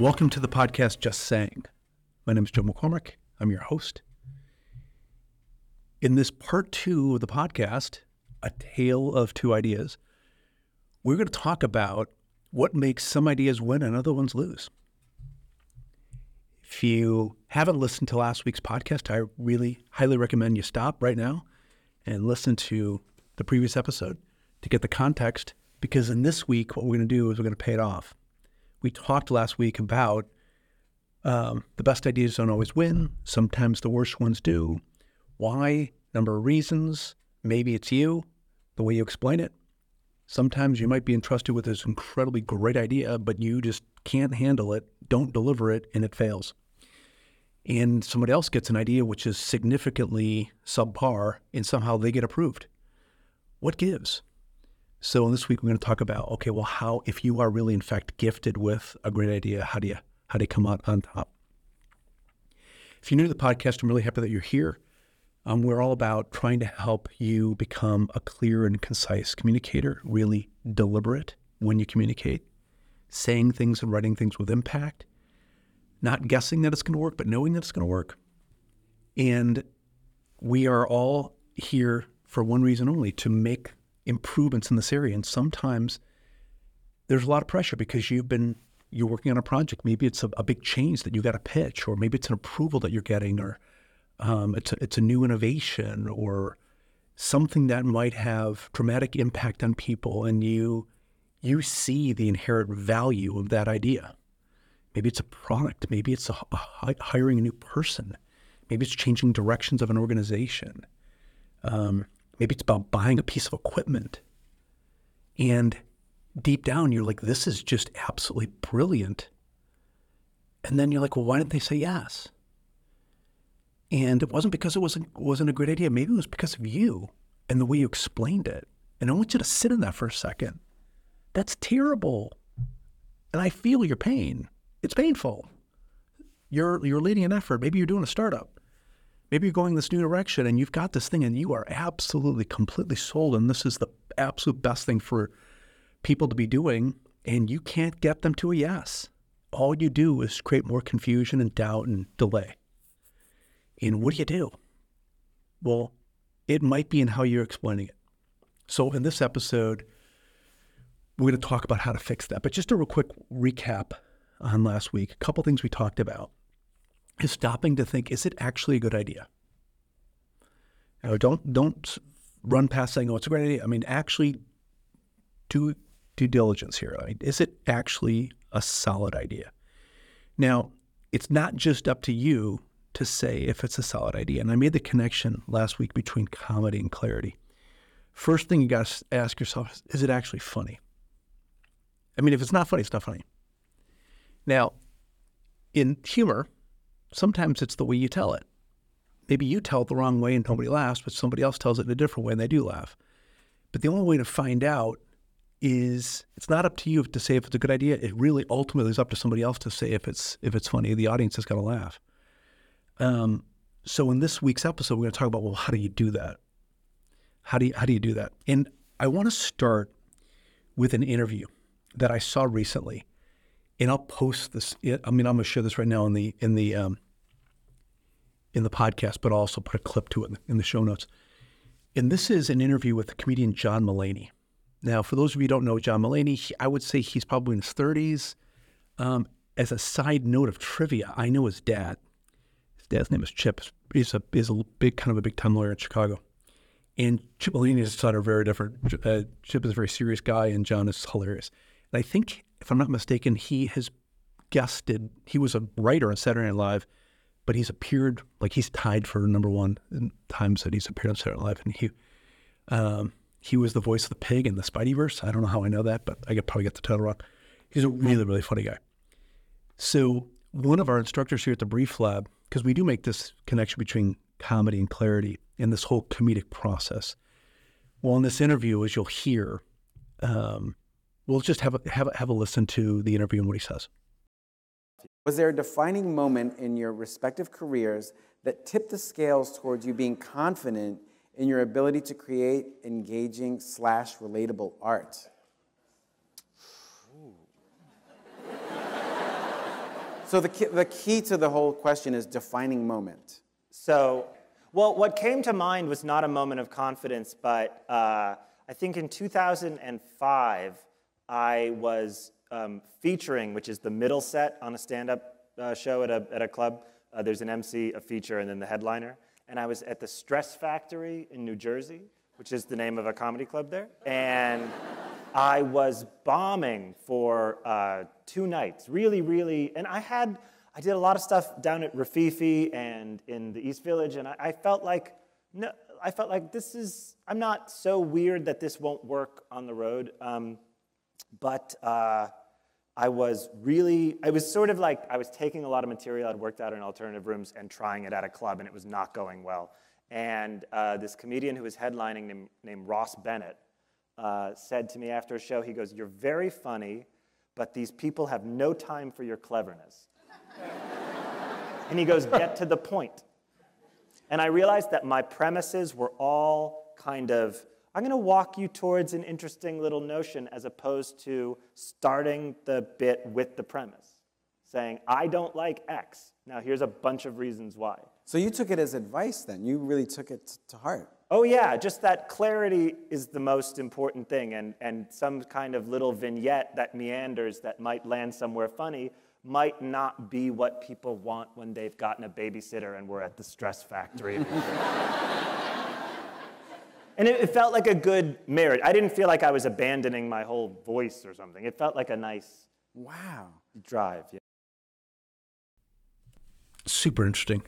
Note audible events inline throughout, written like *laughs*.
Welcome to the podcast Just Saying. My name is Joe McCormack. I'm your host. In this part two of the podcast, A Tale of Two Ideas, we're going to talk about what makes some ideas win and other ones lose. If you haven't listened to last week's podcast, I really highly recommend you stop right now and listen to the previous episode to get the context. Because in this week, what we're going to do is we're going to pay it off. We talked last week about um, the best ideas don't always win. Sometimes the worst ones do. Why? Number of reasons. Maybe it's you, the way you explain it. Sometimes you might be entrusted with this incredibly great idea, but you just can't handle it, don't deliver it, and it fails. And somebody else gets an idea which is significantly subpar, and somehow they get approved. What gives? So, in this week, we're going to talk about okay, well, how, if you are really, in fact, gifted with a great idea, how do you, how do you come out on top? If you're new to the podcast, I'm really happy that you're here. Um, we're all about trying to help you become a clear and concise communicator, really deliberate when you communicate, saying things and writing things with impact, not guessing that it's going to work, but knowing that it's going to work. And we are all here for one reason only to make improvements in this area. And sometimes there's a lot of pressure because you've been you're working on a project. Maybe it's a, a big change that you got to pitch, or maybe it's an approval that you're getting, or um, it's, a, it's a new innovation or something that might have dramatic impact on people, and you you see the inherent value of that idea. Maybe it's a product. Maybe it's a, a hiring a new person. Maybe it's changing directions of an organization. Um, maybe it's about buying a piece of equipment. And deep down, you're like, this is just absolutely brilliant. And then you're like, well, why didn't they say yes? And it wasn't because it wasn't wasn't a great idea. Maybe it was because of you and the way you explained it. And I want you to sit in that for a second. That's terrible. And I feel your pain. It's painful. You're you're leading an effort. Maybe you're doing a startup. Maybe you're going this new direction and you've got this thing and you are absolutely completely sold and this is the absolute best thing for people to be doing and you can't get them to a yes. All you do is create more confusion and doubt and delay. And what do you do? Well, it might be in how you're explaining it. So, in this episode, we're going to talk about how to fix that. But just a real quick recap on last week, a couple things we talked about is stopping to think: Is it actually a good idea? Don't don't run past saying, "Oh, it's a great idea." I mean, actually, do due diligence here. Right? Is it actually a solid idea? Now, it's not just up to you to say if it's a solid idea. And I made the connection last week between comedy and clarity. First thing you got to ask yourself is, is it actually funny? I mean, if it's not funny, it's not funny. Now, in humor, sometimes it's the way you tell it. Maybe you tell it the wrong way and nobody laughs, but somebody else tells it in a different way and they do laugh. But the only way to find out is it's not up to you to say if it's a good idea. It really ultimately is up to somebody else to say if it's if it's funny. The audience is going to laugh. Um, so in this week's episode, we're going to talk about well, how do you do that? How do you how do you do that? And I want to start with an interview that I saw recently, and I'll post this. I mean, I'm going to share this right now in the in the um, in the podcast, but I'll also put a clip to it in the, show notes. And this is an interview with the comedian John Mulaney. Now, for those of you who don't know John Mulaney, he, I would say he's probably in his 30s. Um, as a side note of trivia, I know his dad His dad's name is Chip. He's a he's a big kind of a big time lawyer in Chicago. And Chip Mulaney and his son are very different. Uh, Chip is a very serious guy, and John is hilarious. And I think, if I'm not mistaken, he has guested. He was a writer on Saturday Night Live, but he's appeared like he's tied for number one in times that he's appeared on Saturday Night Live, and he um, he was the voice of the pig in the Spideyverse. I don't know how I know that, but I could probably get the title wrong. He's a really really funny guy. So one of our instructors here at the Brief Lab because we do make this connection between comedy and clarity in this whole comedic process. Well, in this interview, as you'll hear, um, we'll just have a, have, a, have a listen to the interview and what he says. Was there a defining moment in your respective careers that tipped the scales towards you being confident in your ability to create engaging slash relatable art? So the key, the key to the whole question is defining moment. So, well, what came to mind was not a moment of confidence, but uh, I think in 2005, I was um, featuring, which is the middle set on a stand up uh, show at a, at a club. Uh, there's an MC, a feature, and then the headliner. And I was at the Stress Factory in New Jersey, which is the name of a comedy club there. And I was bombing for uh, two nights, really, really. And I had, I did a lot of stuff down at Rififi and in the East Village, and I, I felt like, no, I felt like this is, I'm not so weird that this won't work on the road. Um, but uh, I was really, I was sort of like, I was taking a lot of material I'd worked out in alternative rooms and trying it at a club, and it was not going well. And uh, this comedian who was headlining named, named Ross Bennett uh, said to me after a show, he goes, You're very funny, but these people have no time for your cleverness. *laughs* and he goes, Get to the point. And I realized that my premises were all kind of I'm going to walk you towards an interesting little notion as opposed to starting the bit with the premise, saying, I don't like X. Now, here's a bunch of reasons why. So you took it as advice then? You really took it to heart? Oh, yeah, just that clarity is the most important thing, and, and some kind of little vignette that meanders that might land somewhere funny might not be what people want when they've gotten a babysitter and we're at the stress factory. *laughs* And it, it, felt like a good marriage. I didn't feel like I was abandoning my whole voice or something. It felt like a nice wow drive. Yeah. Super interesting.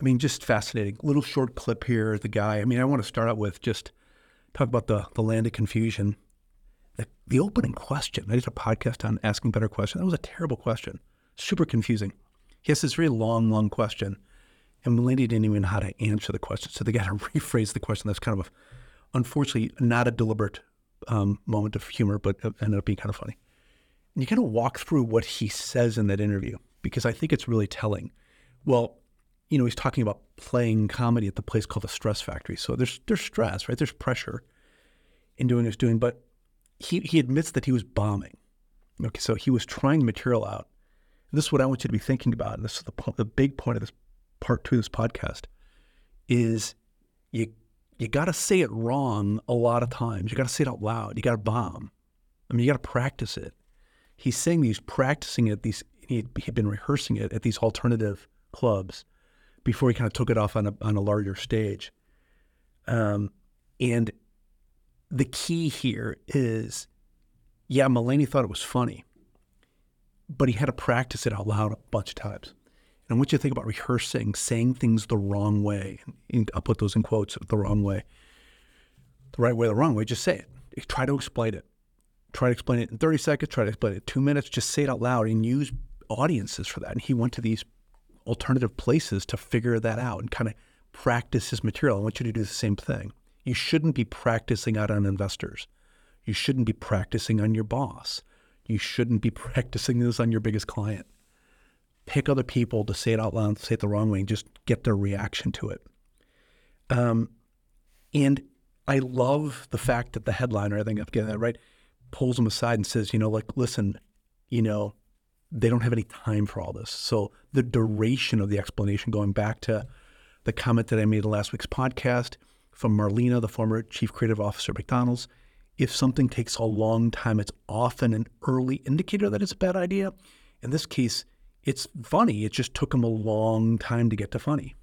I mean, just fascinating. Little short clip here. The guy. I mean, I want to start out with just talk about the the land of confusion. The, the opening question. I did a podcast on asking better questions. That was a terrible question. Super confusing. He has this very long, long question, and Mulaney didn't even know how to answer the question. So they got to *laughs* rephrase the question. That's kind of a unfortunately not a deliberate um, moment of humor, but ended up being kind of funny. And you kind of walk through what he says in that interview because I think it's really telling. Well, you know, he's talking about playing comedy at the place called the Stress Factory. So there's there's stress, right? There's pressure in doing his doing, but he he admits that he was bombing. Okay, so he was trying the material out. And this is what I want you to be thinking about. And this is the the big point of this part two of this podcast is you you got to say it wrong a lot of times. You got to say it out loud. You got to bomb. I mean, you got to practice it. He's saying he's practicing it. These he had been rehearsing it at these alternative clubs before he kind of took it off on a on a larger stage. Um, and the key here is, yeah, Mulaney thought it was funny, but he had to practice it out loud a bunch of times. And I want you to think about rehearsing, saying things the wrong way. I'll put those in quotes the wrong way. The right way, the wrong way, just say it. Eh, try to explain it. Try to explain it in 30 seconds, try to explain it in two minutes, just say it out loud and use audiences for that. And he went to these alternative places to figure that out and kind of practice his material. I want you to do the same thing. You shouldn't be practicing out on investors. You shouldn't be practicing on your boss. You shouldn't be *laughs* practicing this on your biggest client pick other people to say it out loud, say it the wrong way, and just get their reaction to it. Um, and I love the fact that the headliner, I think I'm getting that right, pulls them aside and says, you know, like, listen, you know, they don't have any time for all this. So the duration of the explanation, going back to the comment that I made in last week's podcast from Marlena, the former chief creative officer at McDonald's, if something takes a long time, it's often an early indicator that it's a bad idea. In this case, it's funny. It just took him a long time to get to funny.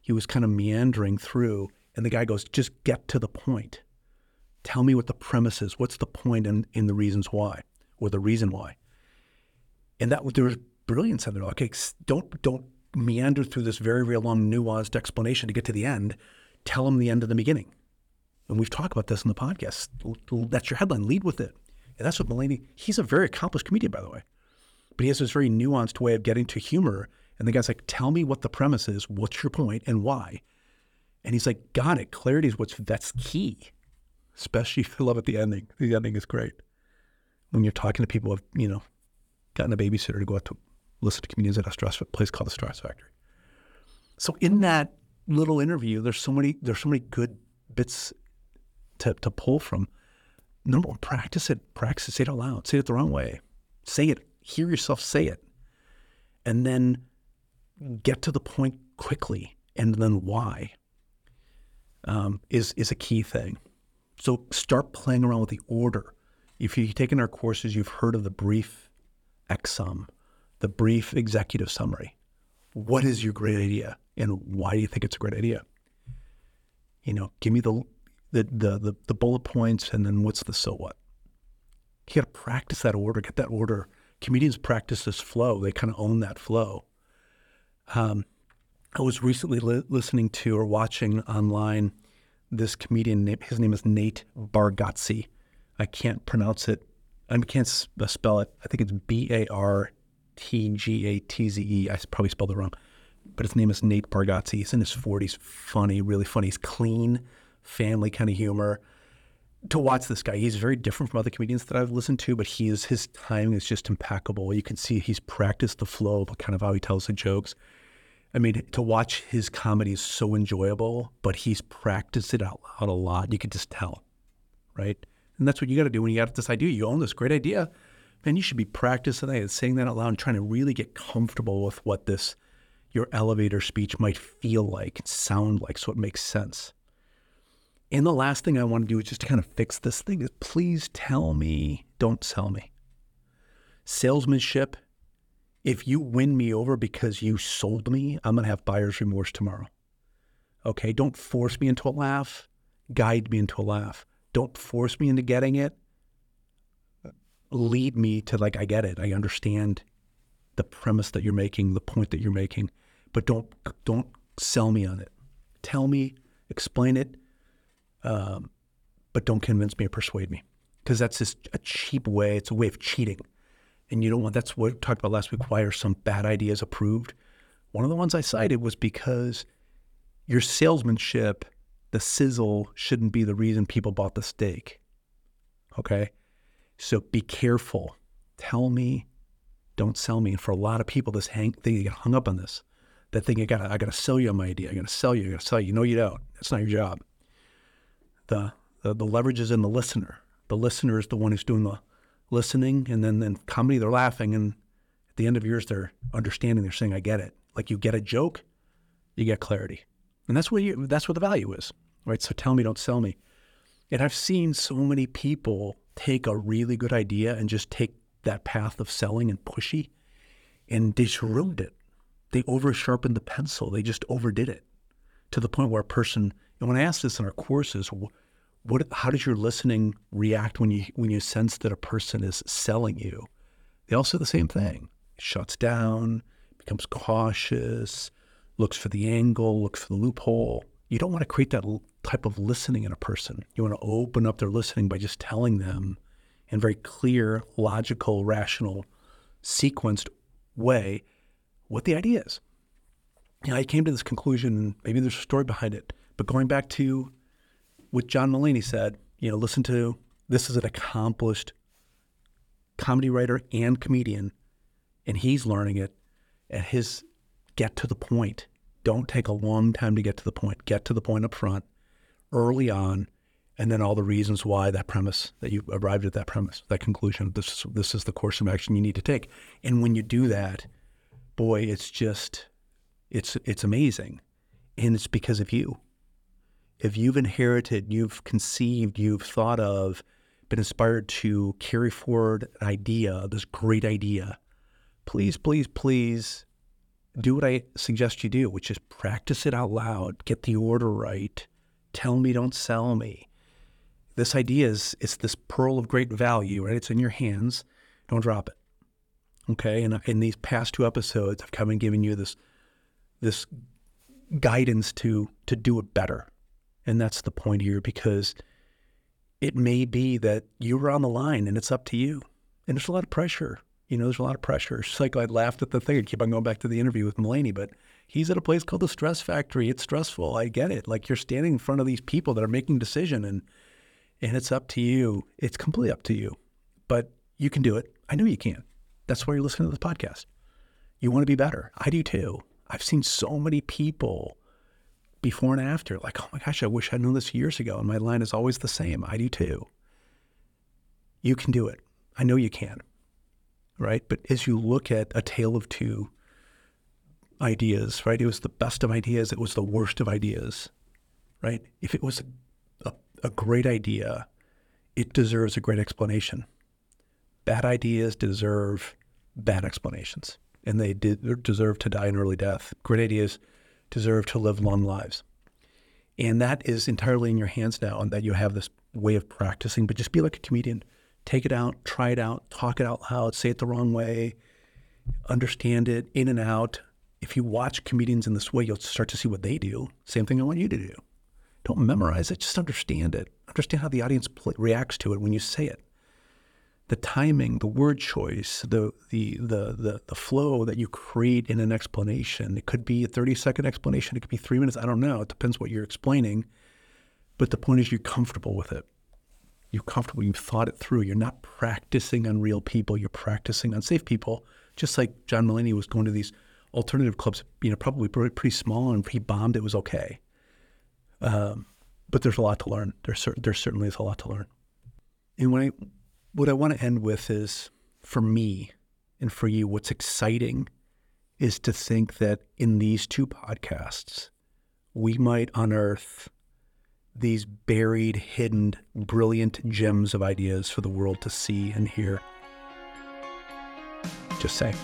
He was kind of meandering through, and the guy goes, just get to the point. Tell me what the premise is. What's the point and, in the reasons why, or the reason why? And that there was brilliance in there. Okay, don't don't meander through this very very long nuanced explanation to get to the end. Tell him the end of the beginning. And we've talked about this in the podcast. That's your headline. Lead with it. And that's what Mulaney. He's a very accomplished comedian, by the way. But he has this very nuanced way of getting to humor. And the guy's like, tell me what the premise is, what's your point, and why. And he's like, got it. Clarity is what's that's key. Especially *laughs* you love at the ending. The ending is great. When you're talking to people who have, you know, gotten a babysitter to go out to listen to comedians at a stress place called the Stress Factory. So in that little interview, there's so many there's so many good bits to, to pull from. Number one, practice it. Practice it. Say it out loud. Say it the wrong way. Say it hear yourself say it. and then get to the point quickly and then why um, is is a key thing. So start playing around with the order. If you've taken our courses, you've heard of the brief EXSUM, the brief executive summary. What is your great idea, and why do you think it's a great idea? You know, give me the the the the, the bullet points, and then what's the so what. You got to practice that order, get that order. Comedians practice this flow; they kind of own that flow. Um, I was recently li- listening to or watching online this comedian. His name is Nate Bargatze. I can't pronounce it. I can't spell it. I think it's B A R T G A T Z E. I probably spelled it wrong, but his name is Nate Bargatze. He's in his 40s. Funny, really funny. He's clean, family kind of humor. To watch this guy, he's very different from other comedians that I've listened to, but he is his timing is just impeccable. You can see he's practiced the flow of kind of how he tells the jokes. I mean, to watch his comedy is so enjoyable, but he's practiced it out loud a lot. You can just tell, right? And that's what you got to do when you got this idea. You own this great idea, man. You should be practicing that, and saying that out loud, and trying to really get comfortable with what this your elevator speech might feel like sound like, so it makes sense. And the last thing I want to do is just to kind of fix this thing is please tell me, don't sell me. Salesmanship if you win me over because you sold me, I'm going to have buyer's remorse tomorrow. Okay, don't force me into a laugh, guide me into a laugh. Don't force me into getting it. Lead me to like I get it. I understand the premise that you're making, the point that you're making, but don't don't sell me on it. Tell me, explain it, um, but don't convince me or persuade me, because that's just a cheap way. It's a way of cheating and you don't want that's what we talked about last week. Why are some bad ideas approved? One of the ones I cited was because your salesmanship, the sizzle, shouldn't be the reason people bought the steak. Okay, so be careful. Tell me, don't sell me. And for a lot of people, this hang they get hung up on this. That thing I got to, I got to sell you on my idea. I got to sell you. I got to sell you. No, you don't. That's not your job. The, the the leverage is in the listener. The listener is the one who's doing the listening, and then in comedy they're laughing, and at the end of yours they're understanding. They're saying, "I get it." Like you get a joke, you get clarity, and that's where you that's where the value is, right? So tell me, don't sell me. And I've seen so many people take a really good idea and just take that path of selling and pushy, and they just ruined it. They over sharpened the pencil. They just overdid it to the point where a person. And when I ask this in our courses, what how does your listening react when you when you sense that a person is selling you? They all say the same thing. it Shuts down, becomes cautious, looks for the angle, looks for the loophole. You don't want to create that type of listening in a person. You want to open up their listening by just telling them in very clear, logical, rational, sequenced way what the idea is. You know, I came to this conclusion, maybe there's a story behind it, but going back to what John Mulaney said, you know, listen to this is an accomplished comedy writer and comedian, and he's learning it at his get to the point. Don't take a long time to get to the point. Get to the point up front, early on, and then all the reasons why that premise that you arrived at that premise, that conclusion. This this is the course of action you need to take. And when you do that, boy, it's just it's it's amazing, and it's because of you if you've inherited, you've conceived, you've thought of, been inspired to carry forward an idea, this great idea, please, please, please do what I suggest you do, which is practice it out loud, get the order right, tell me, don't sell me. This idea is it's this pearl of great value, right? It's in your hands. Don't drop it. Okay. And in these past two episodes, I've come and given you this this guidance to to do it better and that's the point here because it may be that you were on the line and it's up to you. And there's a lot of pressure. You know, there's a lot of pressure. It's like I laughed at the thing. I keep on going back to the interview with Mulaney, but he's at a place called the Stress Factory. It's stressful. I get it. Like you're standing in front of these people that are making decision and and it's up to you. It's completely up to you. But you can do it. I know you can. That's why you're listening to this podcast. You want to be better. I do too. I've seen so many people before and after. Like, oh my gosh, I wish I'd known this years ago. And my line is always the same. I do too. You can do it. I know you can. Right. But as you look at A Tale of Two, ideas, right? It was the best of ideas. It was the worst of ideas, right? If it was a, a, a great idea, it deserves a great explanation. Bad ideas deserve bad explanations, and they did deserve to die an early death. Great ideas deserve to live long lives. And that is entirely in your hands now, and that you have this way of practicing. But just be like a comedian. Take it out, try it out, talk it out loud, say it the wrong way, understand it in and out. If you watch comedians in this way, you'll start to see what they do. Same thing I want you to do. Don't memorize it, just understand it. Understand how the audience pl- reacts to it when you say it. The timing, the word choice, the, the, the, the, the flow that you create in an explanation. It could be a 30 second explanation, it could be three minutes. I don't know. It depends what you're explaining. But the point is, you're comfortable with it. You're comfortable. You've thought it through. You're not practicing on real people. You're practicing on safe people. Just like John Mulaney was going to these alternative clubs, you know, probably pretty small, and he bombed. It was okay. Um, but there's a lot to learn. There, cer- there certainly is a lot to learn. And when I, what I want to end with is, for me and for you, what's exciting is to think that in these two podcasts, we might unearth these buried, hidden, brilliant gems of ideas for the world to see and hear. Just say.